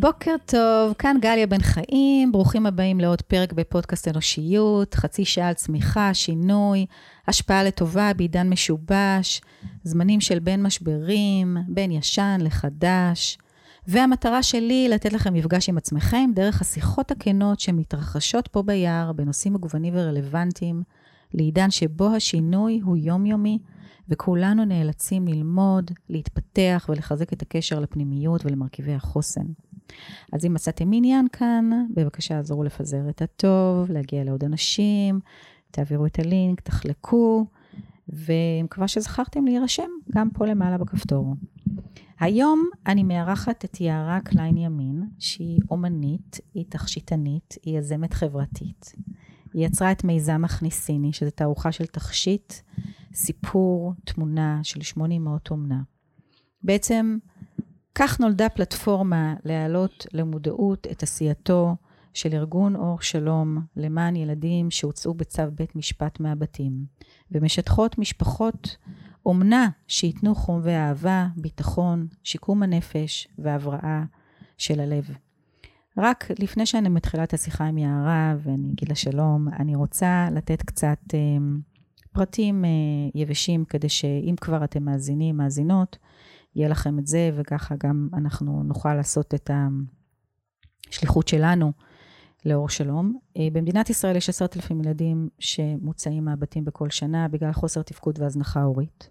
בוקר טוב, כאן גליה בן חיים, ברוכים הבאים לעוד פרק בפודקאסט אנושיות, חצי שעה על צמיחה, שינוי, השפעה לטובה בעידן משובש, זמנים של בין משברים, בין ישן לחדש. והמטרה שלי לתת לכם מפגש עם עצמכם דרך השיחות הכנות שמתרחשות פה ביער בנושאים מגוונים ורלוונטיים, לעידן שבו השינוי הוא יומיומי, וכולנו נאלצים ללמוד, להתפתח ולחזק את הקשר לפנימיות ולמרכיבי החוסן. אז אם מצאתם עניין כאן, בבקשה עזרו לפזר את הטוב, להגיע לעוד אנשים, תעבירו את הלינק, תחלקו, ומקווה שזכרתם להירשם גם פה למעלה בכפתור. היום אני מארחת את יערה קליין ימין, שהיא אומנית, היא תכשיטנית, היא יזמת חברתית. היא יצרה את מיזם מכניסיני, שזו תערוכה של תכשיט, סיפור, תמונה של שמונה אמהות אומנה. בעצם כך נולדה פלטפורמה להעלות למודעות את עשייתו של ארגון אור שלום למען ילדים שהוצאו בצו בית משפט מהבתים, ומשטחות משפחות אומנה שייתנו חום ואהבה, ביטחון, שיקום הנפש והבראה של הלב. רק לפני שאני מתחילה את השיחה עם יערה ואני אגיד לה שלום, אני רוצה לתת קצת אה, פרטים אה, יבשים כדי שאם כבר אתם מאזינים, מאזינות, יהיה לכם את זה, וככה גם אנחנו נוכל לעשות את השליחות שלנו לאור שלום. אה, במדינת ישראל יש עשרת אלפים ילדים שמוצאים מהבתים בכל שנה בגלל חוסר תפקוד והזנחה הורית.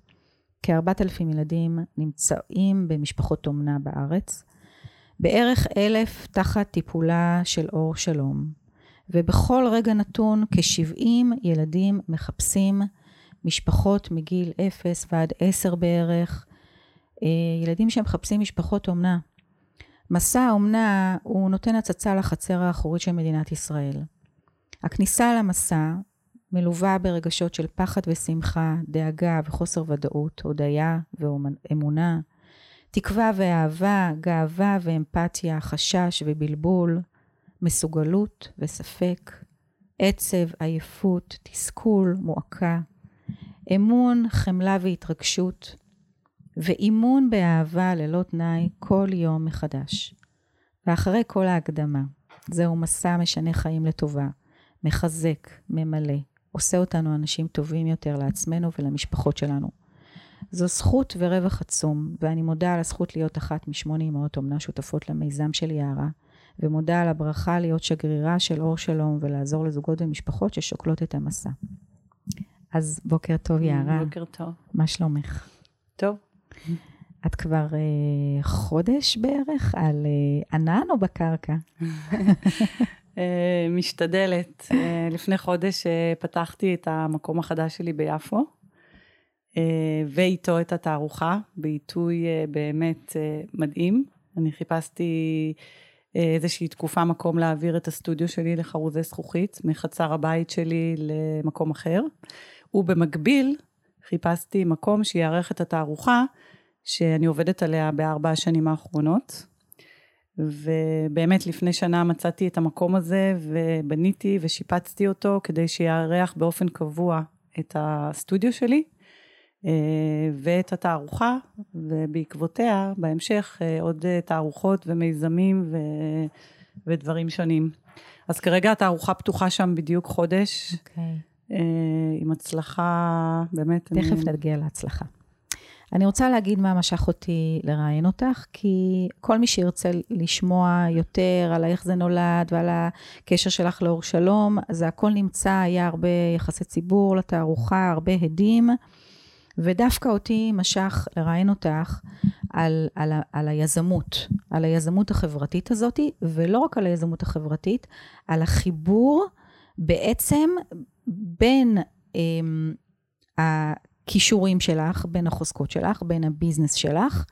כארבעת אלפים ילדים נמצאים במשפחות אומנה בארץ. בערך אלף תחת טיפולה של אור שלום. ובכל רגע נתון כ-70 ילדים מחפשים משפחות מגיל 0 ועד 10 בערך, ילדים שמחפשים משפחות אומנה. מסע האומנה הוא נותן הצצה לחצר האחורית של מדינת ישראל. הכניסה למסע מלווה ברגשות של פחד ושמחה, דאגה וחוסר ודאות, הודיה ואמונה, תקווה ואהבה, גאווה ואמפתיה, חשש ובלבול, מסוגלות וספק, עצב, עייפות, תסכול, מועקה, אמון, חמלה והתרגשות, ואימון באהבה ללא תנאי כל יום מחדש. ואחרי כל ההקדמה, זהו מסע משנה חיים לטובה, מחזק, ממלא, עושה אותנו אנשים טובים יותר לעצמנו ולמשפחות שלנו. זו זכות ורווח עצום, ואני מודה על הזכות להיות אחת משמונה אמהות אומנה שותפות למיזם של יערה, ומודה על הברכה להיות שגרירה של אור שלום ולעזור לזוגות ומשפחות ששוקלות את המסע. אז בוקר טוב, יערה. בוקר טוב. מה שלומך? טוב. את כבר uh, חודש בערך על uh, ענן או בקרקע? uh, משתדלת. Uh, לפני חודש uh, פתחתי את המקום החדש שלי ביפו, uh, ואיתו את התערוכה, בעיתוי uh, באמת uh, מדהים. אני חיפשתי uh, איזושהי תקופה מקום להעביר את הסטודיו שלי לחרוזי זכוכית, מחצר הבית שלי למקום אחר. ובמקביל, חיפשתי מקום שיארך את התערוכה, שאני עובדת עליה בארבע השנים האחרונות. ובאמת לפני שנה מצאתי את המקום הזה ובניתי ושיפצתי אותו כדי שיארח באופן קבוע את הסטודיו שלי אה, ואת התערוכה, ובעקבותיה בהמשך אה, עוד תערוכות ומיזמים ו... ודברים שונים. אז כרגע התערוכה פתוחה שם בדיוק חודש. אוקיי. Okay. אה, עם הצלחה, באמת. תכף אני... נגיע להצלחה. אני רוצה להגיד מה משך אותי לראיין אותך, כי כל מי שירצה לשמוע יותר על איך זה נולד ועל הקשר שלך לאור שלום, אז הכל נמצא, היה הרבה יחסי ציבור לתערוכה, הרבה הדים, ודווקא אותי משך לראיין אותך על, על, על היזמות, על היזמות החברתית הזאת, ולא רק על היזמות החברתית, על החיבור בעצם בין אמ, הכישורים שלך, בין החוזקות שלך, בין הביזנס שלך,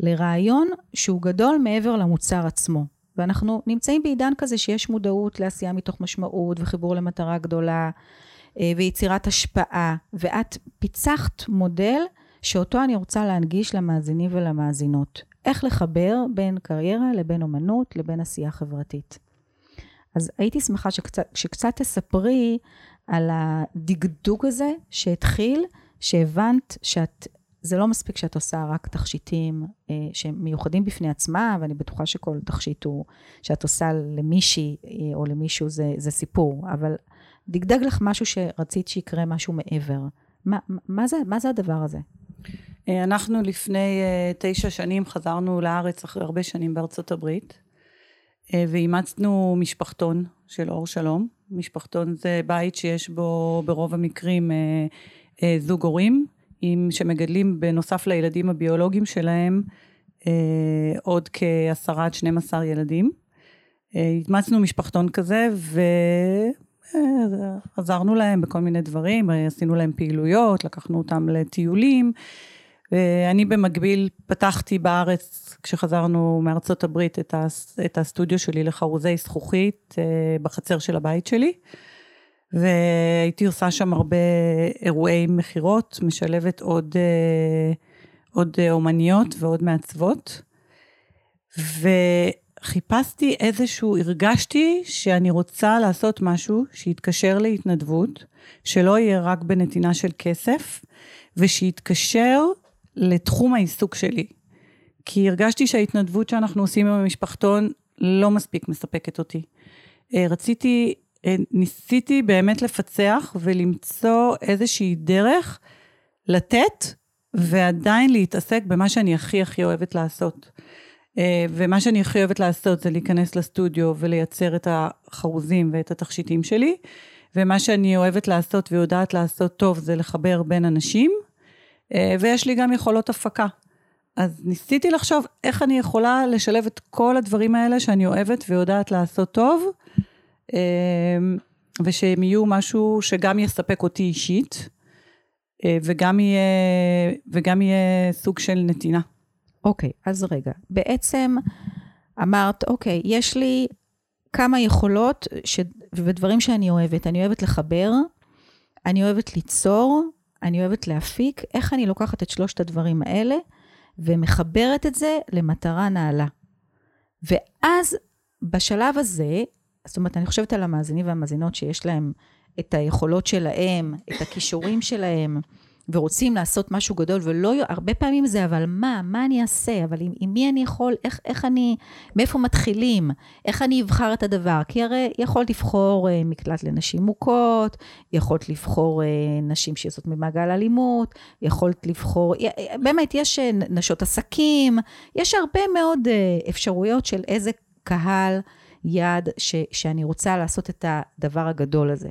לרעיון שהוא גדול מעבר למוצר עצמו. ואנחנו נמצאים בעידן כזה שיש מודעות לעשייה מתוך משמעות וחיבור למטרה גדולה אה, ויצירת השפעה, ואת פיצחת מודל שאותו אני רוצה להנגיש למאזינים ולמאזינות. איך לחבר בין קריירה לבין אומנות לבין עשייה חברתית. אז הייתי שמחה שקצת, שקצת תספרי על הדגדוג הזה שהתחיל, שהבנת שאת זה לא מספיק שאת עושה רק תכשיטים אה, שהם מיוחדים בפני עצמה, ואני בטוחה שכל תכשיט הוא, שאת עושה למישהי אה, או למישהו זה, זה סיפור, אבל דגדג לך משהו שרצית שיקרה משהו מעבר. מה, מה, זה, מה זה הדבר הזה? אה, אנחנו לפני אה, תשע שנים חזרנו לארץ אחרי הרבה שנים בארצות הברית, אה, ואימצנו משפחתון של אור שלום. משפחתון זה בית שיש בו ברוב המקרים זוג הורים, עם, שמגדלים בנוסף לילדים הביולוגיים שלהם עוד כעשרה עד 12 ילדים. אימצנו משפחתון כזה ועזרנו להם בכל מיני דברים, עשינו להם פעילויות, לקחנו אותם לטיולים. ואני במקביל פתחתי בארץ, כשחזרנו מארצות הברית, את, הס, את הסטודיו שלי לחרוזי זכוכית אה, בחצר של הבית שלי. והייתי עושה שם הרבה אירועי מכירות, משלבת עוד, אה, עוד אומניות ועוד מעצבות. וחיפשתי איזשהו, הרגשתי שאני רוצה לעשות משהו שיתקשר להתנדבות, שלא יהיה רק בנתינה של כסף, ושיתקשר לתחום העיסוק שלי. כי הרגשתי שההתנדבות שאנחנו עושים עם המשפחתון לא מספיק מספקת אותי. אה, רציתי, אה, ניסיתי באמת לפצח ולמצוא איזושהי דרך לתת ועדיין להתעסק במה שאני הכי הכי אוהבת לעשות. אה, ומה שאני הכי אוהבת לעשות זה להיכנס לסטודיו ולייצר את החרוזים ואת התכשיטים שלי. ומה שאני אוהבת לעשות ויודעת לעשות טוב זה לחבר בין אנשים ויש לי גם יכולות הפקה. אז ניסיתי לחשוב איך אני יכולה לשלב את כל הדברים האלה שאני אוהבת ויודעת לעשות טוב, אה, ושהם יהיו משהו שגם יספק אותי אישית, אה, וגם יהיה, וגם יהיה סוג של נתינה. אוקיי, okay, אז רגע. בעצם אמרת, אוקיי, okay, יש לי כמה יכולות ש... ודברים שאני אוהבת. אני אוהבת לחבר, אני אוהבת ליצור, אני אוהבת להפיק, איך אני לוקחת את שלושת הדברים האלה ומחברת את זה למטרה נעלה. ואז בשלב הזה, זאת אומרת, אני חושבת על המאזינים והמאזינות שיש להם את היכולות שלהם, את הכישורים שלהם, ורוצים לעשות משהו גדול, ולא, הרבה פעמים זה, אבל מה, מה אני אעשה, אבל עם, עם מי אני יכול, איך, איך אני, מאיפה מתחילים, איך אני אבחר את הדבר, כי הרי יכולת לבחור אה, מקלט לנשים מוכות, יכולת לבחור אה, נשים שיוצאות ממעגל אלימות, יכולת לבחור, באמת, יש אה, נשות עסקים, יש הרבה מאוד אה, אפשרויות של איזה קהל יעד שאני רוצה לעשות את הדבר הגדול הזה.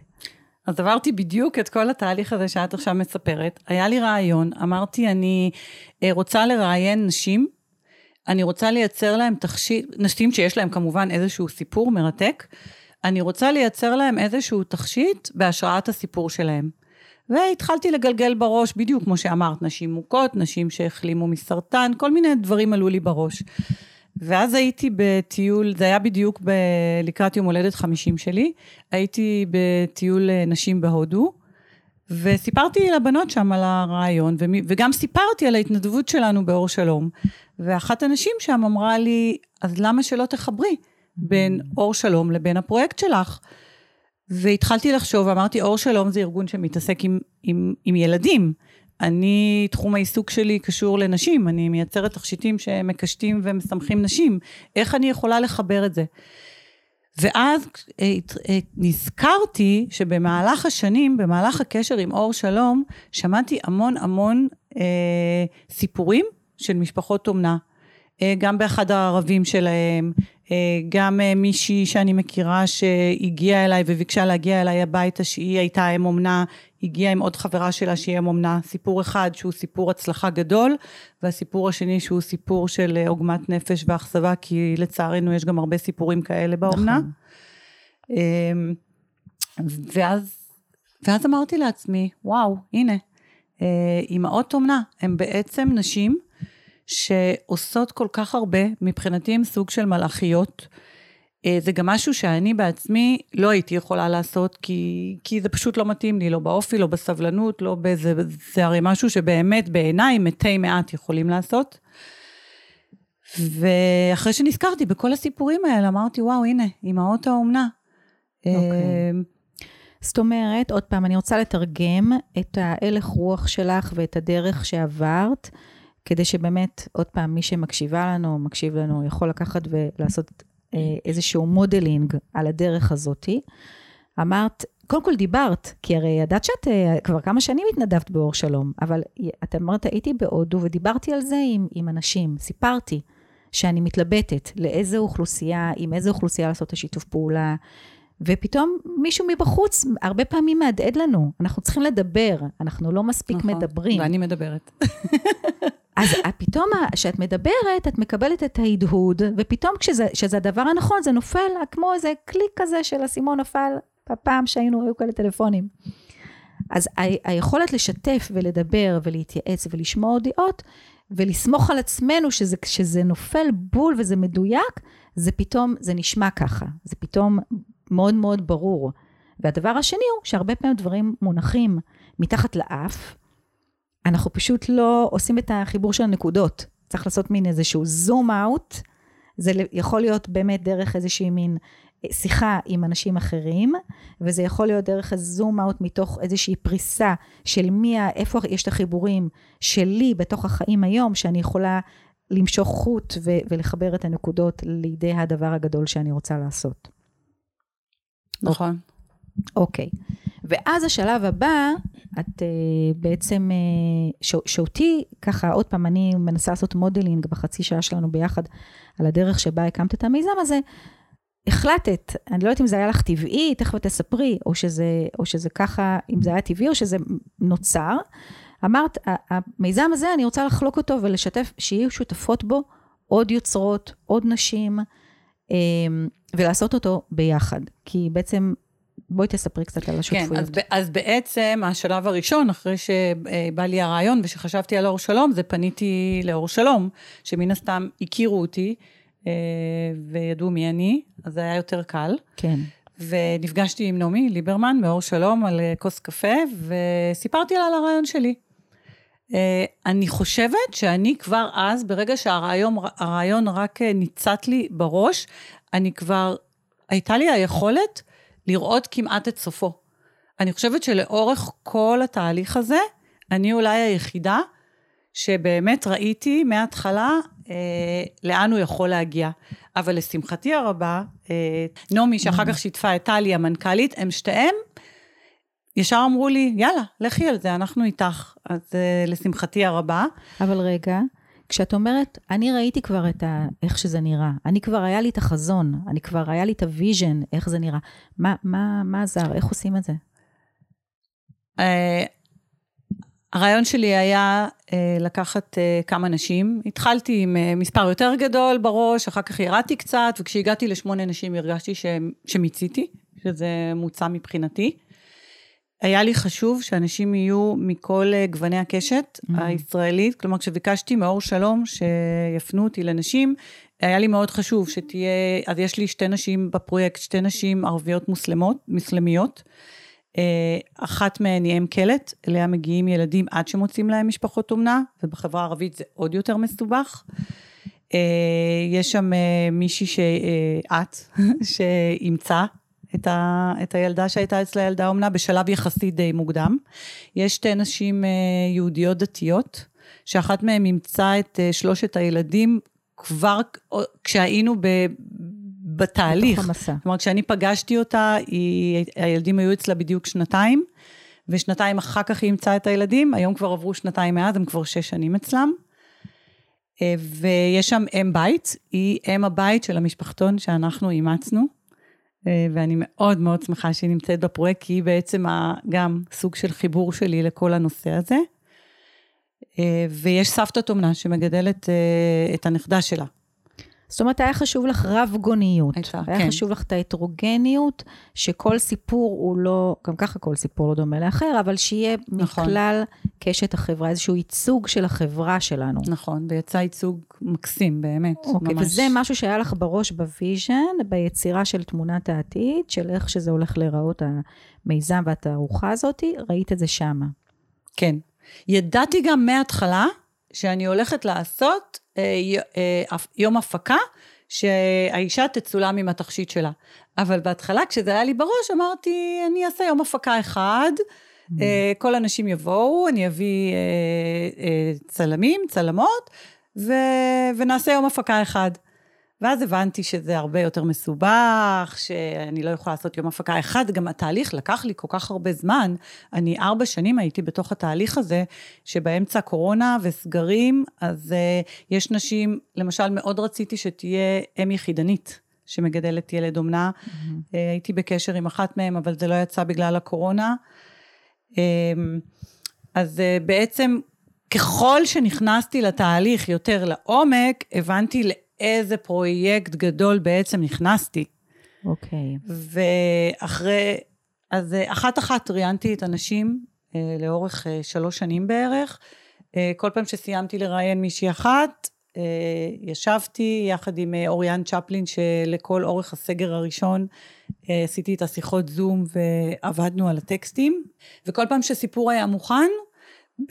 אז עברתי בדיוק את כל התהליך הזה שאת עכשיו מספרת. היה לי רעיון, אמרתי, אני אה, רוצה לראיין נשים, אני רוצה לייצר להם תכשיט, נשים שיש להם כמובן איזשהו סיפור מרתק, אני רוצה לייצר להם איזשהו תכשיט בהשראת הסיפור שלהם. והתחלתי לגלגל בראש, בדיוק כמו שאמרת, נשים מוכות, נשים שהחלימו מסרטן, כל מיני דברים עלו לי בראש. ואז הייתי בטיול, זה היה בדיוק ב, לקראת יום הולדת 50 שלי, הייתי בטיול אה, נשים בהודו, וסיפרתי לבנות שם על הרעיון, וגם סיפרתי על ההתנדבות שלנו באור שלום. ואחת הנשים שם אמרה לי, אז למה שלא תחברי בין אור שלום לבין הפרויקט שלך? והתחלתי לחשוב, אמרתי, אור שלום זה ארגון שמתעסק עם, עם, עם ילדים. אני, תחום העיסוק שלי קשור לנשים, אני מייצרת תכשיטים שמקשטים ומשמחים נשים, איך אני יכולה לחבר את זה? ואז אה, אה, נזכרתי שבמהלך השנים, במהלך הקשר עם אור שלום, שמעתי המון המון אה, סיפורים של משפחות אומנה. אה, גם באחד הערבים שלהם, אה, גם אה, מישהי שאני מכירה שהגיעה אליי וביקשה להגיע אליי הביתה שהיא הייתה אם אומנה, הגיעה עם עוד חברה שלה שהיא אם אומנה, סיפור אחד שהוא סיפור הצלחה גדול והסיפור השני שהוא סיפור של עוגמת נפש ואכזבה כי לצערנו יש גם הרבה סיפורים כאלה באומנה. נכון. אמ, ואז, ואז אמרתי לעצמי וואו הנה אימהות אומנה הן בעצם נשים שעושות כל כך הרבה, מבחינתי הן סוג של מלאכיות. אה, זה גם משהו שאני בעצמי לא הייתי יכולה לעשות, כי, כי זה פשוט לא מתאים לי, לא באופי, לא בסבלנות, לא באיזה, זה הרי משהו שבאמת בעיניי מתי מעט יכולים לעשות. ואחרי שנזכרתי בכל הסיפורים האלה, אמרתי, וואו, הנה, אימהות האומנה. אוקיי. אוקיי. אה, זאת אומרת, עוד פעם, אני רוצה לתרגם את ההלך רוח שלך ואת הדרך שעברת, כדי שבאמת, עוד פעם, מי שמקשיבה לנו, מקשיב לנו, יכול לקחת ולעשות איזשהו modeling על הדרך הזאתי. אמרת, קודם כל דיברת, כי הרי ידעת שאת אה, כבר כמה שנים התנדבת באור שלום, אבל את אמרת, הייתי בהודו ודיברתי על זה עם, עם אנשים, סיפרתי שאני מתלבטת לאיזה אוכלוסייה, עם איזה אוכלוסייה לעשות את השיתוף פעולה, ופתאום מישהו מבחוץ הרבה פעמים מהדהד לנו, אנחנו צריכים לדבר, אנחנו לא מספיק נכון, מדברים. ואני מדברת. אז פתאום כשאת מדברת, את מקבלת את ההדהוד, ופתאום כשזה, הדבר הנכון, זה נופל כמו איזה קליק כזה של אסימון נפל בפעם שהיינו, היו כאלה טלפונים. אז ה- היכולת לשתף ולדבר ולהתייעץ ולשמוע דעות, ולסמוך על עצמנו שזה, שזה נופל בול וזה מדויק, זה פתאום, זה נשמע ככה, זה פתאום מאוד מאוד ברור. והדבר השני הוא שהרבה פעמים דברים מונחים מתחת לאף, אנחנו פשוט לא עושים את החיבור של הנקודות. צריך לעשות מין איזשהו זום אאוט, זה יכול להיות באמת דרך איזושהי מין שיחה עם אנשים אחרים, וזה יכול להיות דרך ה zoom out מתוך איזושהי פריסה של מי, איפה יש את החיבורים שלי בתוך החיים היום, שאני יכולה למשוך חוט ו- ולחבר את הנקודות לידי הדבר הגדול שאני רוצה לעשות. נכון. אוקיי. ואז השלב הבא, את אה, בעצם, אה, ש- שאותי, ככה, עוד פעם, אני מנסה לעשות modeling בחצי שעה שלנו ביחד, על הדרך שבה הקמת את המיזם הזה, החלטת, אני לא יודעת אם זה היה לך טבעי, תכף תספרי, או שזה, או שזה ככה, אם זה היה טבעי או שזה נוצר. אמרת, המיזם הזה, אני רוצה לחלוק אותו ולשתף, שיהיו שותפות בו עוד יוצרות, עוד נשים, אמ, ולעשות אותו ביחד. כי בעצם, בואי תספרי קצת על השותפויות. כן, אז, אז בעצם השלב הראשון, אחרי שבא לי הרעיון ושחשבתי על אור שלום, זה פניתי לאור שלום, שמן הסתם הכירו אותי. אה, וידעו מי אני, אז זה היה יותר קל. כן. ונפגשתי עם נעמי ליברמן מאור שלום על אה, כוס קפה, וסיפרתי לה על הרעיון שלי. אה, אני חושבת שאני כבר אז, ברגע שהרעיון רק ניצת לי בראש, אני כבר, הייתה לי היכולת לראות כמעט את סופו. אני חושבת שלאורך כל התהליך הזה, אני אולי היחידה שבאמת ראיתי מההתחלה אה, לאן הוא יכול להגיע. אבל לשמחתי הרבה, אה, נעמי, שאחר כך שיתפה את טלי, המנכ"לית, הם שתיהם, ישר אמרו לי, יאללה, לכי על זה, אנחנו איתך. אז אה, לשמחתי הרבה. אבל רגע, כשאת אומרת, אני ראיתי כבר את ה... איך שזה נראה, אני כבר היה לי את החזון, אני כבר היה לי את ה vision, איך זה נראה. מה, מה, מה עזר? איך עושים את זה? אה, הרעיון שלי היה אה, לקחת אה, כמה נשים. התחלתי עם מספר יותר גדול בראש, אחר כך ירדתי קצת, וכשהגעתי לשמונה נשים הרגשתי שמיציתי, שזה מוצע מבחינתי. היה לי חשוב שאנשים יהיו מכל אה, גווני הקשת mm-hmm. הישראלית, כלומר כשביקשתי מאור שלום שיפנו אותי לנשים, היה לי מאוד חשוב שתהיה, אז יש לי שתי נשים בפרויקט, שתי נשים ערביות מוסלמות, מוסלמיות. אה, אחת מהן היא אם קלט, אליה מגיעים ילדים עד שמוצאים להם משפחות אומנה, ובחברה הערבית זה עוד יותר מסובך. אה, יש שם מישהי שאת, שאימצה את, ה, את הילדה שהייתה אצלה ילדה אומנה בשלב יחסית די מוקדם. יש שתי נשים יהודיות דתיות, שאחת מהן אימצה את שלושת הילדים כבר כשהיינו ב, בתהליך. בתוך המסע. כלומר, כשאני פגשתי אותה, היא, הילדים היו אצלה בדיוק שנתיים, ושנתיים אחר כך היא אימצה את הילדים, היום כבר עברו שנתיים מאז, הם כבר שש שנים אצלם. אה, ויש שם אם בית, היא אם הבית של המשפחתון שאנחנו אימצנו, אה, ואני מאוד מאוד שמחה שהיא נמצאת בפרויקט, כי היא בעצם גם סוג של חיבור שלי לכל הנושא הזה. אה, ויש סבתא אומנה שמגדלת את הנכדה שלה. זאת אומרת, היה חשוב לך רב גוניות. הייתה, היה כן. חשוב לך את ההטרוגניות, שכל סיפור הוא לא, גם ככה כל סיפור לא דומה לאחר, אבל שיהיה נכון. מכלל קשת החברה, איזשהו ייצוג של החברה שלנו. נכון, ויצא ייצוג מקסים, באמת, אוקיי, ממש. וזה משהו שהיה לך בראש ב vision, ביצירה של תמונת העתיד, של איך שזה הולך להיראות, המיזם והתערוכה הזאת, ראית את זה שמה. כן. ידעתי גם מההתחלה שאני הולכת לעשות יום הפקה שהאישה תצולם עם התכשיט שלה. אבל בהתחלה, כשזה היה לי בראש, אמרתי, אני אעשה יום הפקה אחד, mm. כל הנשים יבואו, אני אביא צלמים, צלמות, ו... ונעשה יום הפקה אחד. ואז הבנתי שזה הרבה יותר מסובך, שאני לא יכולה לעשות יום הפקה אחד, גם התהליך לקח לי כל כך הרבה זמן. אני ארבע שנים הייתי בתוך התהליך הזה, שבאמצע קורונה וסגרים, אז uh, יש נשים, למשל, מאוד רציתי שתהיה אם יחידנית. שמגדלת ילד אומנה. Mm-hmm. Uh, הייתי בקשר עם אחת מהן, אבל זה לא יצא בגלל הקורונה. Uh, אז uh, בעצם ככל שנכנסתי לתהליך יותר לעומק, הבנתי לאיזה פרויקט גדול בעצם נכנסתי. אוקיי. Okay. ואחרי, אז אה, אחת-אחת ראיינתי את הנשים אה, לאורך אה, שלוש שנים בערך. אה, כל פעם שסיימתי לראיין מישהי אחת, אה, ישבתי יחד עם אה, אוריאן צ'פלין, שלכל אורך הסגר הראשון אה, עשיתי את השיחות זום ועבדנו על הטקסטים. וכל פעם שסיפור היה מוכן,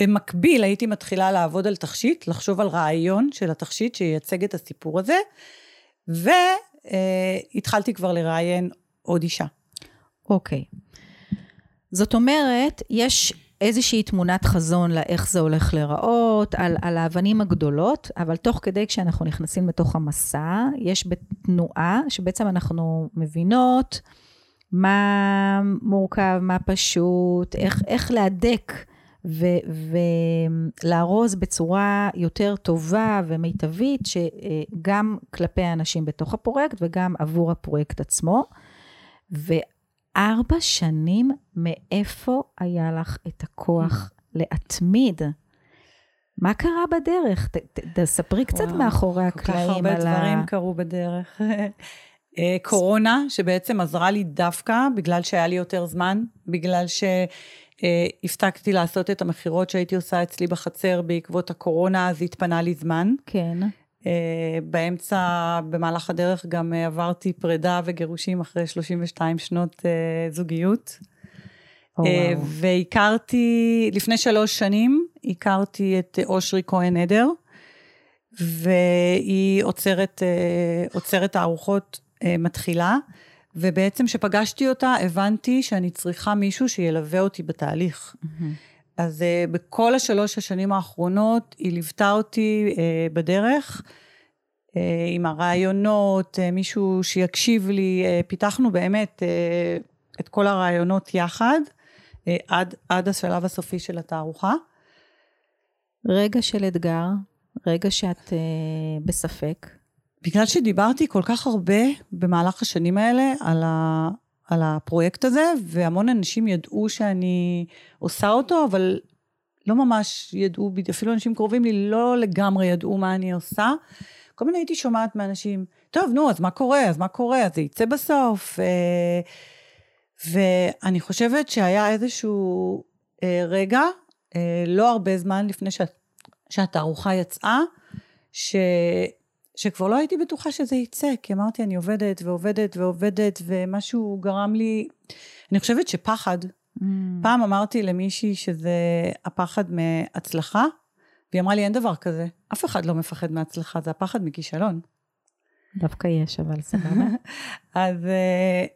במקביל הייתי מתחילה לעבוד על תכשיט, לחשוב על רעיון של התכשיט שייצג את הסיפור הזה, והתחלתי כבר לראיין עוד אישה. אוקיי. זאת אומרת, יש איזושהי תמונת חזון לאיך זה הולך להיראות, על, על האבנים הגדולות, אבל תוך כדי כשאנחנו נכנסים לתוך המסע, יש בתנועה שבעצם אנחנו מבינות מה מורכב, מה פשוט, איך, איך להדק ולארוז בצורה יותר טובה ומיטבית, שגם כלפי האנשים בתוך הפרויקט וגם עבור הפרויקט עצמו. וארבע שנים, מאיפה היה לך את הכוח להתמיד? מה קרה בדרך? תספרי קצת וואו, מאחורי הקלעים על ה... כל כך הרבה דברים קרו בדרך. אה, קורונה, שבעצם עזרה לי דווקא בגלל שהיה לי יותר זמן, בגלל ש... אה, הפסקתי לעשות את המכירות שהייתי עושה אצלי בחצר בעקבות הקורונה, אז התפנה לי זמן. כן. אה, באמצע, במהלך הדרך גם אה, עברתי פרידה וגירושים אחרי 32 שנות זוגיות. Oh, wow. והכרתי, לפני שלוש שנים, הכרתי את אושרי כהן עדר, והיא עוצרת, עוצרת תערוכות מתחילה. ובעצם כשפגשתי אותה, הבנתי שאני צריכה מישהו שילווה אותי בתהליך. Mm-hmm. אז uh, בכל השלוש השנים האחרונות, היא ליוותה אותי uh, בדרך, uh, עם הרעיונות, uh, מישהו שיקשיב לי, uh, פיתחנו באמת uh, את כל הרעיונות יחד, uh, עד, עד השלב הסופי של התערוכה. רגע של אתגר, רגע שאת uh, בספק, בגלל שדיברתי כל כך הרבה במהלך השנים האלה על, ה, על הפרויקט הזה, והמון אנשים ידעו שאני עושה אותו, אבל לא ממש ידעו, אפילו אנשים קרובים לי לא לגמרי ידעו מה אני עושה. כל מיני הייתי שומעת מאנשים, טוב, נו, אז מה קורה? אז מה קורה? אז זה יצא בסוף. אה, ואני חושבת שהיה איזשהו אה, רגע, אה, לא הרבה זמן לפני שהתערוכה יצאה, ש... שכבר לא הייתי בטוחה שזה יצא, כי אמרתי, אני עובדת ועובדת ועובדת, ומשהו גרם לי, אני חושבת שפחד. Mm. פעם אמרתי למישהי שזה הפחד מהצלחה, והיא אמרה לי, אין דבר כזה, אף אחד לא מפחד מהצלחה, זה הפחד מכישלון. דווקא יש, אבל סבבה. אז, אה,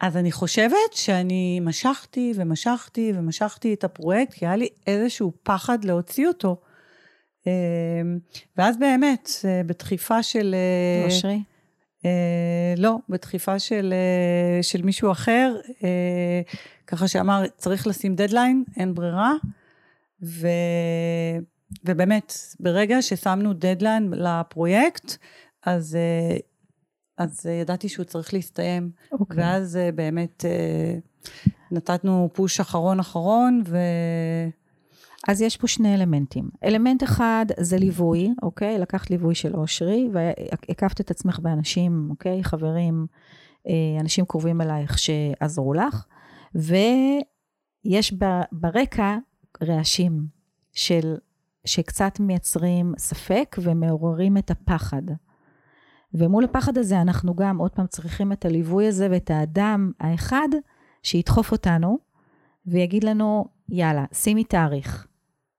אז אני חושבת שאני משכתי ומשכתי ומשכתי את הפרויקט, כי היה לי איזשהו פחד להוציא אותו. אמ, ואז באמת, אה, בדחיפה של... אה, אושרי? אה, לא, בדחיפה של, של מישהו אחר, ככה שאמר, צריך לשים דדליין, אין ברירה. ו, ובאמת, ברגע ששמנו דדליין לפרויקט, אז, אז ידעתי שהוא צריך להסתיים. Okay. אוקיי. ואז באמת נתנו פוש אחרון אחרון, ו... אז יש פה שני אלמנטים. אלמנט אחד זה ליווי, אוקיי? לקחת ליווי של אושרי, והקפת את עצמך באנשים, אוקיי? חברים, אה, אנשים קרובים אלייך שעזרו לך, ויש ברקע רעשים של, שקצת מייצרים ספק ומעוררים את הפחד. ומול הפחד הזה אנחנו גם עוד פעם צריכים את הליווי הזה ואת האדם האחד שידחוף אותנו ויגיד לנו, יאללה, שימי תאריך.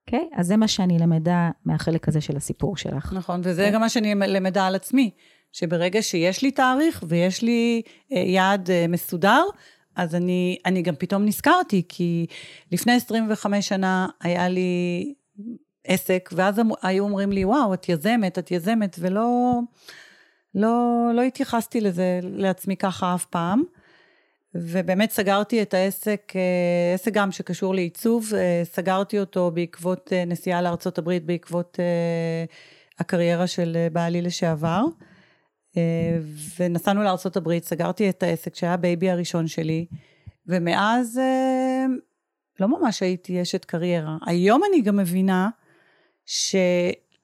אוקיי? Okay? אז זה מה שאני למדה מהחלק הזה של הסיפור שלך. נכון, וזה okay. אוקיי? גם מה שאני למדה על עצמי, שברגע שיש לי תאריך ויש לי אה, יעד אה, מסודר, אז אני, אני גם פתאום נזכרתי, כי לפני 25 שנה היה לי עסק, ואז היו אומרים לי, וואו, את יזמת, את יזמת, ולא לא, לא התייחסתי לזה, לעצמי ככה אף פעם. ובאמת סגרתי את העסק, אה, עסק גם שקשור לעיצוב, אה, סגרתי אותו בעקבות אה, נסיעה לארצות הברית, בעקבות הקריירה של בעלי לשעבר. ונסענו לארצות הברית, סגרתי את העסק שהיה ה baby הראשון שלי, ומאז לא ממש הייתי אשת קריירה. היום אני גם מבינה ש...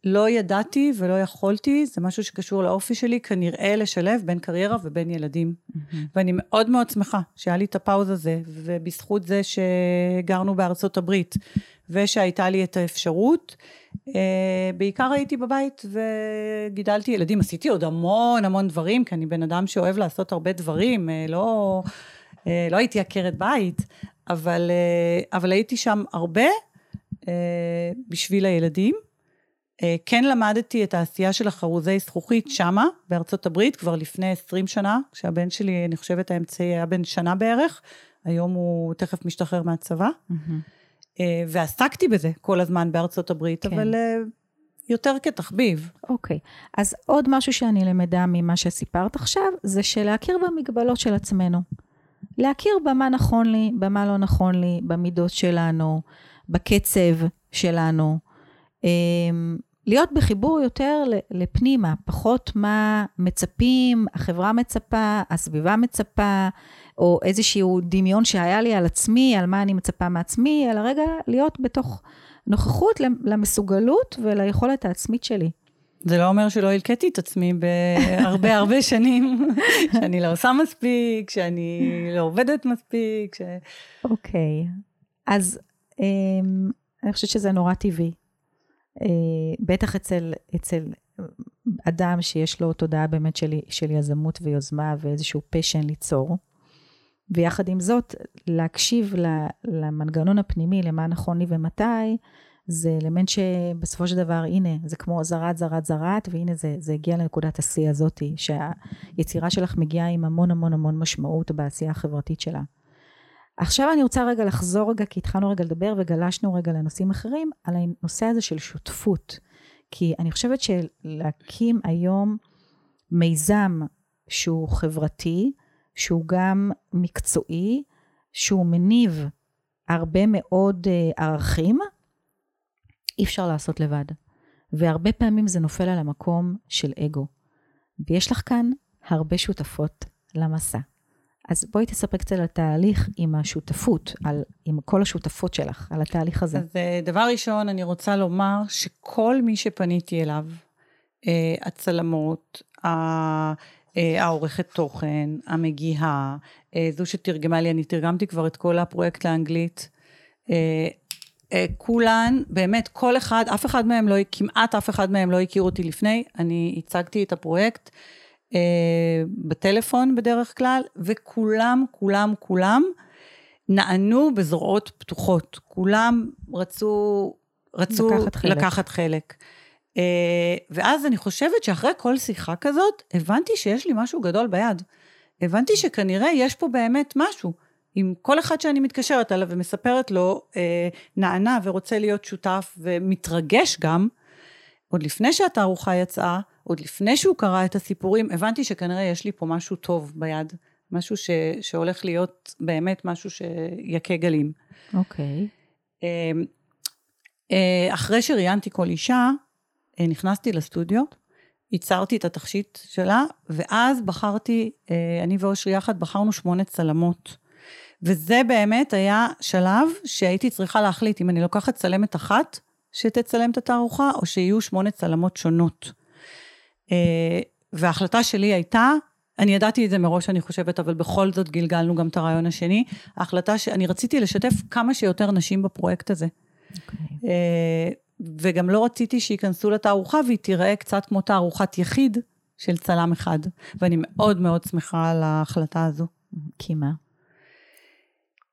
לא ידעתי ולא יכולתי, זה משהו שקשור לאופי שלי, כנראה לשלב בין קריירה ובין ילדים. Mm-hmm. ואני מאוד מאוד שמחה שהיה לי את הפאוז הזה, ובזכות זה שגרנו בארצות הברית, ושהייתה לי את האפשרות, אה, בעיקר הייתי בבית וגידלתי ילדים, עשיתי עוד המון המון דברים, כי אני בן אדם שאוהב לעשות הרבה דברים, אה, לא, אה, לא הייתי עקרת בית, אבל, אבל הייתי שם הרבה בשביל הילדים. אה, כן למדתי את העשייה של החרוזי זכוכית שמה, בארצות הברית, כבר לפני 20 שנה, כשהבן שלי, אני חושבת האמצעי היה בן שנה בערך, היום הוא תכף משתחרר מהצבא. Mm-hmm. ועסקתי בזה כל הזמן בארצות הברית, כן. אבל אה, יותר כתחביב. אוקיי, okay. אז עוד משהו שאני למדה ממה שסיפרת עכשיו, זה שלהכיר במגבלות של עצמנו. להכיר במה נכון לי, במה לא נכון לי, במידות שלנו, בקצב שלנו. אמ, להיות בחיבור יותר לפנימה, פחות מה מצפים, החברה מצפה, הסביבה מצפה, או איזשהו דמיון שהיה לי על עצמי, על מה אני מצפה מעצמי, אלא רגע להיות בתוך נוכחות למסוגלות וליכולת העצמית שלי. זה לא אומר שלא הלקטתי את עצמי בהרבה הרבה שנים, שאני לא עושה מספיק, שאני לא עובדת מספיק. ש... אוקיי, okay. אז um, אני חושבת שזה נורא טבעי. אה, בטח אצל, אצל אדם שיש לו תודעה באמת של, של יזמות ויוזמה ואיזשהו פשן ליצור. ויחד עם זאת, להקשיב למנגנון הפנימי, למה נכון לי ומתי, זה אלמנט שבסופו של דבר, הנה, זה כמו זרת, זרת, זרת, והנה זה, זה הגיע לנקודת השיא הזאתי, שהיצירה שלך מגיעה עם המון המון המון משמעות בעשייה החברתית שלה. עכשיו אני רוצה רגע לחזור רגע, כי התחלנו רגע לדבר וגלשנו רגע לנושאים אחרים, על הנושא הזה של שותפות. כי אני חושבת שלהקים היום מיזם שהוא חברתי, שהוא גם מקצועי, שהוא מניב הרבה מאוד uh, ערכים, אי אפשר לעשות לבד. והרבה פעמים זה נופל על המקום של אגו. ויש לך כאן הרבה שותפות למסע. אז בואי תספר קצת על התהליך עם השותפות, על, עם כל השותפות שלך, על התהליך הזה. אז אה, דבר ראשון, אני רוצה לומר שכל מי שפניתי אליו, אה, הצלמות, אה, העורכת תוכן, המגיהה, זו שתרגמה לי, אני תרגמתי כבר את כל הפרויקט לאנגלית. כולן, באמת, כל אחד, אף אחד מהם לא, כמעט אף אחד מהם לא הכיר אותי לפני, אני הצגתי את הפרויקט. אה, בטלפון בדרך כלל, וכולם, כולם, כולם נענו בזרועות פתוחות. כולם רצו, רצו לקחת חלק. לקחת חלק. אה, ואז אני חושבת שאחרי כל שיחה כזאת, הבנתי שיש לי משהו גדול ביד. הבנתי שכנראה יש פה באמת משהו. עם כל אחד שאני מתקשרת אליו ומספרת לו, אה, נענה ורוצה להיות שותף ומתרגש גם, עוד לפני שהתערוכה יצאה, עוד לפני שהוא קרא את הסיפורים, הבנתי שכנראה יש לי פה משהו טוב ביד, משהו ש, שהולך להיות באמת משהו שיכה גלים. אוקיי. Okay. אמ, אה, אחרי שראיינתי כל אישה, אה, נכנסתי לסטודיו, ייצרתי את התכשיט שלה, ואז בחרתי, אה, אני ואושרי יחד בחרנו שמונה צלמות. וזה באמת היה שלב שהייתי צריכה להחליט אם אני לוקחת צלמת אחת שתצלם את התערוכה, או שיהיו שמונה צלמות שונות. אה, וההחלטה שלי הייתה, אני ידעתי את זה מראש, אני חושבת, אבל בכל זאת גלגלנו גם את הרעיון השני. ההחלטה שאני רציתי לשתף כמה שיותר נשים בפרויקט הזה. Okay. אוקיי. אה, וגם לא רציתי שייכנסו לתערוכה והיא תיראה קצת כמו תערוכת יחיד של צלם אחד. ואני מאוד מאוד שמחה על ההחלטה הזו. כי מה?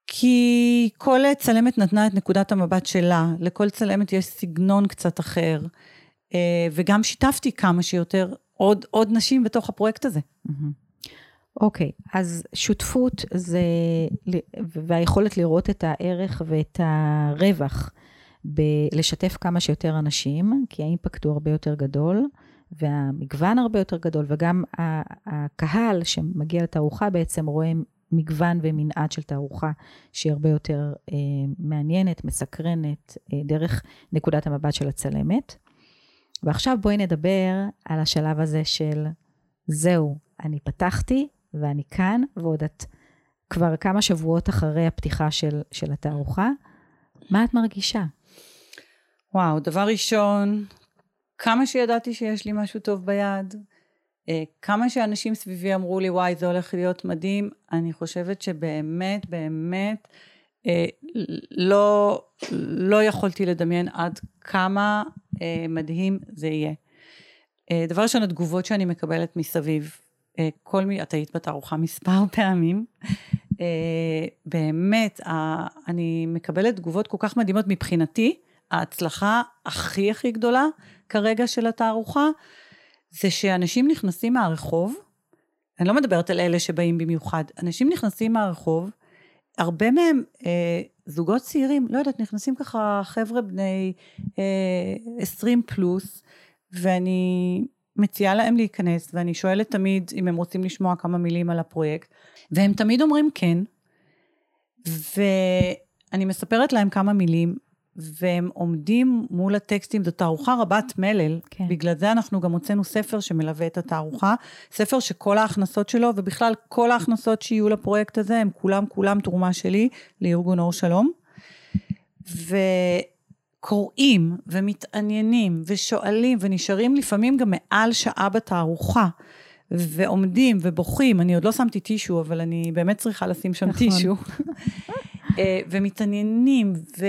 כי כל צלמת נתנה את נקודת המבט שלה, לכל צלמת יש סגנון קצת אחר. אה, וגם שיתפתי כמה שיותר עוד, עוד נשים בתוך הפרויקט הזה. אוקיי, okay, אז שותפות זה, והיכולת לראות את הערך ואת הרווח בלשתף כמה שיותר אנשים, כי האימפקט הוא הרבה יותר גדול, והמגוון הרבה יותר גדול, וגם הקהל שמגיע לתערוכה בעצם רואה מגוון ומנעד של תערוכה שהיא הרבה יותר אה, מעניינת, מסקרנת, אה, דרך נקודת המבט של הצלמת. ועכשיו בואי נדבר על השלב הזה של זהו, אני פתחתי ואני כאן, ועוד את כבר כמה שבועות אחרי הפתיחה של, של התערוכה. מה את מרגישה? וואו, דבר ראשון, כמה שידעתי שיש לי משהו טוב ביד, אה, כמה שאנשים סביבי אמרו לי, וואי, זה הולך להיות מדהים, אני חושבת שבאמת, באמת, לא, לא יכולתי לדמיין עד כמה אה, מדהים זה יהיה. דבר ראשון, התגובות שאני מקבלת מסביב, כל מי, את היית בתערוכה מספר פעמים, באמת, אני מקבלת תגובות כל כך מדהימות מבחינתי, ההצלחה הכי הכי גדולה כרגע של התערוכה, זה שאנשים נכנסים מהרחוב, אני לא מדברת על אלה שבאים במיוחד, אנשים נכנסים מהרחוב, הרבה מהם אה, זוגות צעירים, לא יודעת, נכנסים ככה חבר'ה בני אה, 20 פלוס, ואני מציעה להם להיכנס, ואני שואלת תמיד אם הם רוצים לשמוע כמה מילים על הפרויקט, והם תמיד אומרים כן, ואני מספרת להם כמה מילים, והם עומדים מול הטקסטים, זו תערוכה רבת מלל, כן. בגלל זה אנחנו גם הוצאנו ספר שמלווה את התערוכה, ספר שכל ההכנסות שלו, ובכלל כל ההכנסות שיהיו לפרויקט הזה, הם כולם כולם תרומה שלי לארגון אור שלום. וקוראים ומתעניינים ושואלים ונשארים לפעמים גם מעל שעה בתערוכה. ועומדים ובוכים, אני עוד לא שמתי טישו, אבל אני באמת צריכה לשים שם נכון. טישו. אה, ומתעניינים, ו...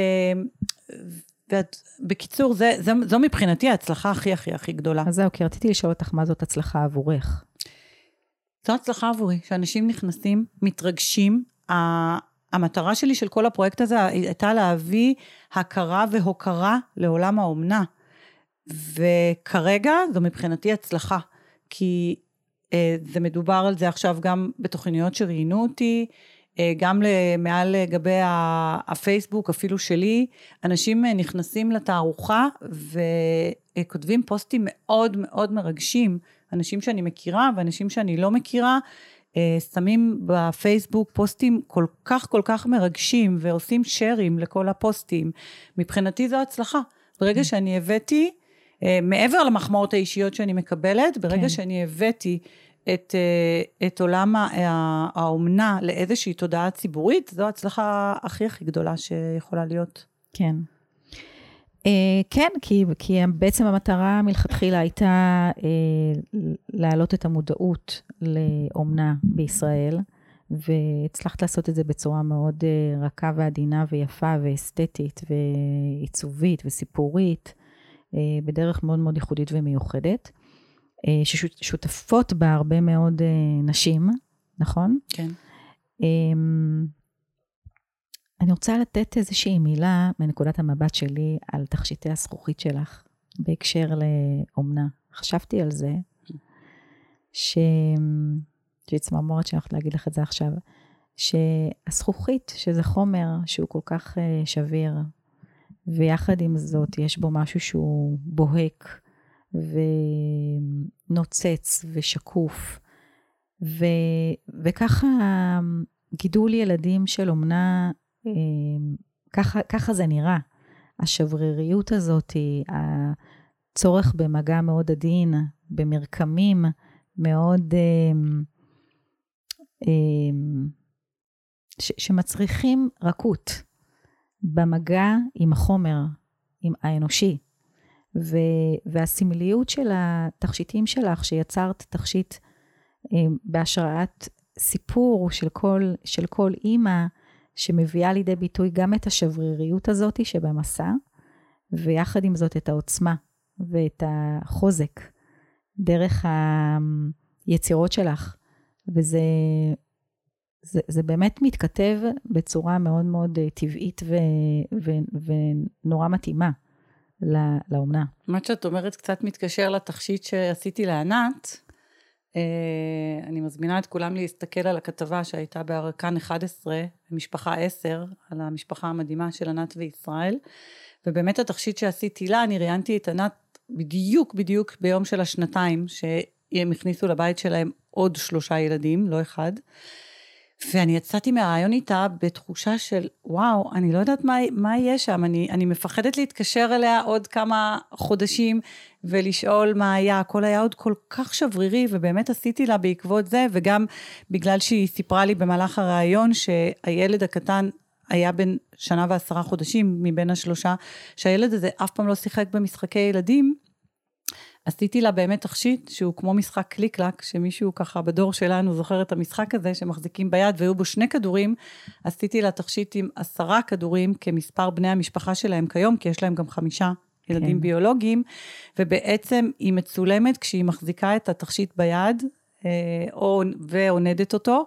ואת, בקיצור, זה, זה, זו מבחינתי ההצלחה הכי הכי הכי גדולה. אז זהו, כי רציתי לשאול אותך מה זאת הצלחה עבורך. זו הצלחה עבורי, שאנשים נכנסים, מתרגשים. המטרה שלי של כל הפרויקט הזה הייתה להביא הכרה והוקרה לעולם האומנה. וכרגע זו מבחינתי הצלחה, כי אה, זה מדובר על זה עכשיו גם בתוכניות שראיינו אותי, גם מעל לגבי הפייסבוק, אפילו שלי, אנשים אה, נכנסים לתערוכה וכותבים פוסטים מאוד מאוד מרגשים, אנשים שאני מכירה ואנשים שאני לא מכירה, אה, שמים בפייסבוק פוסטים כל כך כל כך מרגשים ועושים שרים לכל הפוסטים. מבחינתי זו הצלחה. ברגע mm. שאני הבאתי, מעבר למחמאות האישיות שאני מקבלת, ברגע כן. שאני הבאתי את, אה, את עולם האומנה לאיזושהי תודעה ציבורית, זו ההצלחה הכי הכי גדולה שיכולה להיות. כן. Uh, כן, כי, כי בעצם המטרה מלכתחילה הייתה להעלות את המודעות לאומנה בישראל, והצלחת לעשות את זה בצורה מאוד רכה ועדינה ויפה ואסתטית ועיצובית וסיפורית, בדרך מאוד מאוד ייחודית ומיוחדת. אה, ששותפות בה הרבה מאוד אה, נשים, נכון? כן. אמ, אני רוצה לתת איזושהי מילה מנקודת המבט שלי על תכשיטי הזכוכית שלך בהקשר לאומנה. חשבתי על זה, ש... יש לי צמרמורת שאני הולכת להגיד לך את זה עכשיו, שהזכוכית, שזה חומר שהוא כל כך אה, שביר, ויחד עם זאת יש בו משהו שהוא בוהק, ונוצץ ושקוף. ו, וככה גידול ילדים של אומנה, אמ, ככה, ככה זה נראה. השבריריות הזאת, הצורך במגע מאוד עדין, במרקמים מאוד, אמ, אמ, ש, שמצריכים רכות במגע עם החומר, עם האנושי. ו, והסמליות של התכשיטים שלך, שיצרת תכשיט אה, בהשראת סיפור של כל, של כל אימא, שמביאה לידי ביטוי גם את השבריריות הזאת שבמסע, ויחד עם זאת את העוצמה ואת החוזק דרך היצירות שלך. וזה זה, זה באמת מתכתב בצורה מאוד מאוד טבעית ו, ו, ונורא מתאימה. לאומנה. מה שאת אומרת קצת מתקשר לתכשיט שעשיתי לענת. אה, אני מזמינה את כולם להסתכל על הכתבה שהייתה בארכן 11, משפחה 10, על המשפחה המדהימה של ענת וישראל. ובאמת התכשיט שעשיתי לה, אני ראיינתי את ענת בדיוק בדיוק ביום של השנתיים, שהם הכניסו לבית שלהם עוד שלושה ילדים, לא אחד. ואני יצאתי מהרעיון איתה בתחושה של וואו, אני לא יודעת מה, מה יהיה שם, אני, אני מפחדת להתקשר אליה עוד כמה חודשים ולשאול מה היה, הכל היה עוד כל כך שברירי, ובאמת עשיתי לה בעקבות זה, וגם בגלל שהיא סיפרה לי במהלך הראיון שהילד הקטן היה בן שנה ועשרה חודשים מבין השלושה, שהילד הזה אף פעם לא שיחק במשחקי ילדים, עשיתי לה באמת תכשיט שהוא כמו משחק קליק-קלק, שמישהו ככה בדור שלנו זוכר את המשחק הזה שמחזיקים ביד והיו בו שני כדורים, עשיתי לה תכשיט עם עשרה כדורים כמספר בני המשפחה שלהם כיום, כי יש להם גם חמישה ילדים כן. ביולוגיים, ובעצם היא מצולמת כשהיא מחזיקה את התכשיט ביד, אה, או, ועונדת אותו,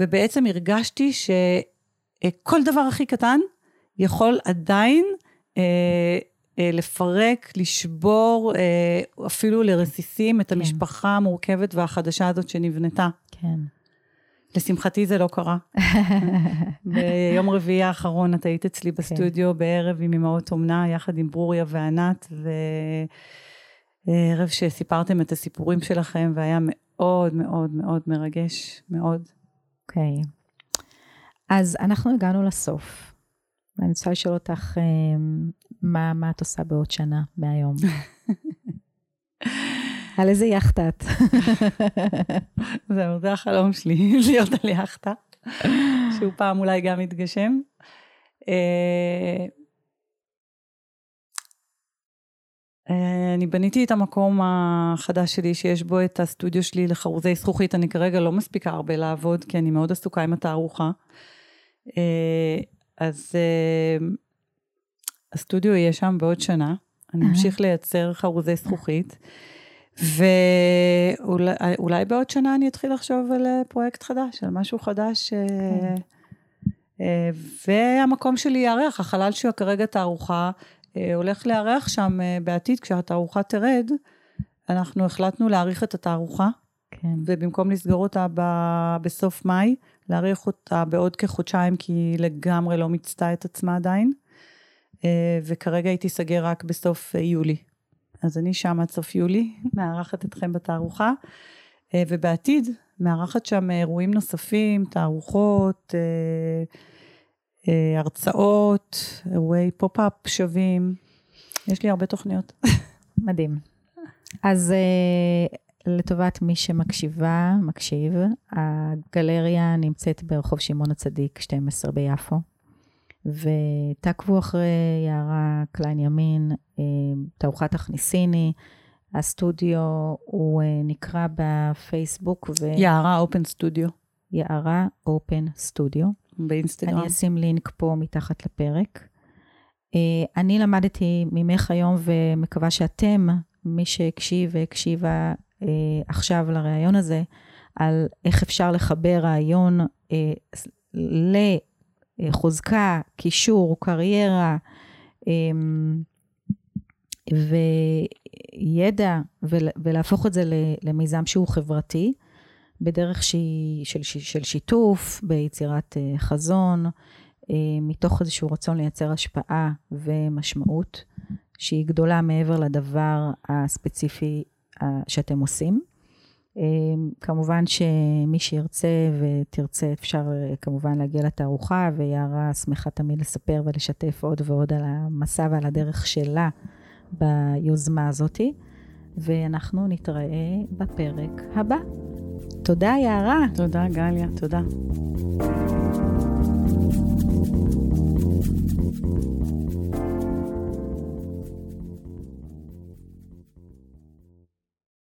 ובעצם הרגשתי שכל דבר הכי קטן יכול עדיין אה, לפרק, לשבור, אה, אפילו לרסיסים את כן. המשפחה המורכבת והחדשה הזאת שנבנתה. כן. לשמחתי זה לא קרה. ביום רביעי האחרון את היית אצלי בסטודיו כן. בערב עם אמהות אומנה, יחד עם ברוריה וענת, וערב שסיפרתם את הסיפורים שלכם, והיה מאוד מאוד מאוד מרגש, מאוד. אוקיי. Okay. אז אנחנו הגענו לסוף. ואני רוצה לשאול אותך, אמ, מה, מה את עושה בעוד שנה מהיום? על איזה יאכטה את? זהו, זה החלום שלי, להיות על יאכטה, שהוא פעם אולי גם יתגשם. אה, אה, אני בניתי את המקום החדש שלי, שיש בו את הסטודיו שלי לחרוזי זכוכית. אני כרגע לא מספיקה הרבה לעבוד, כי אני מאוד עסוקה עם התערוכה. אז הסטודיו יהיה שם בעוד שנה, אני אמשיך לייצר חרוזי זכוכית, ואולי בעוד שנה אני אתחיל לחשוב על אה, פרויקט חדש, על משהו חדש. אה, והמקום שלי יארח, החלל שהוא כרגע תערוכה, הולך לארח שם בעתיד, כשהתערוכה תרד, אנחנו החלטנו להאריך את התערוכה, כן. ובמקום לסגור אותה ב- בסוף מאי, להאריך אותה בעוד כחודשיים, כי היא לגמרי לא מיצתה את עצמה עדיין. אה, וכרגע היא תיסגר רק בסוף אה, יולי. אז אני שם עד סוף יולי, מארחת אתכם בתערוכה, אה, ובעתיד מארחת שם אירועים נוספים, תערוכות, הרצאות, אירועי pop-up שווים, יש לי הרבה תוכניות. מדהים. אז לטובת מי שמקשיבה, מקשיב, הגלריה נמצאת ברחוב שמעון הצדיק 12 ביפו. ותעקבו אחרי יערה קליין ימין, אה, תערוכת הכניסיני. הסטודיו הוא אה, נקרא בפייסבוק. ו... יערה אופן סטודיו. יערה אופן סטודיו. באינסטגרם. אני אשים לינק פה מתחת לפרק. אה, אני למדתי ממך היום ומקווה שאתם, מי שהקשיב והקשיבה עכשיו לראיון הזה, על איך אפשר לחבר רעיון חוזקה, קישור, קריירה אמ, וידע, ולהפוך את זה למיזם שהוא חברתי, בדרך שהיא של, של שיתוף, ביצירת אה, חזון, אה, מתוך איזשהו רצון לייצר השפעה ומשמעות, שהיא גדולה מעבר לדבר הספציפי אה, שאתם עושים. אמ, כמובן שמי שירצה ותרצה, אפשר כמובן להגיע לתערוכה, ויערה שמחה תמיד לספר ולשתף עוד ועוד על המסע ועל הדרך שלה ביוזמה הזאתי, ואנחנו נתראה בפרק הבא. תודה, יערה. תודה, גליה, תודה.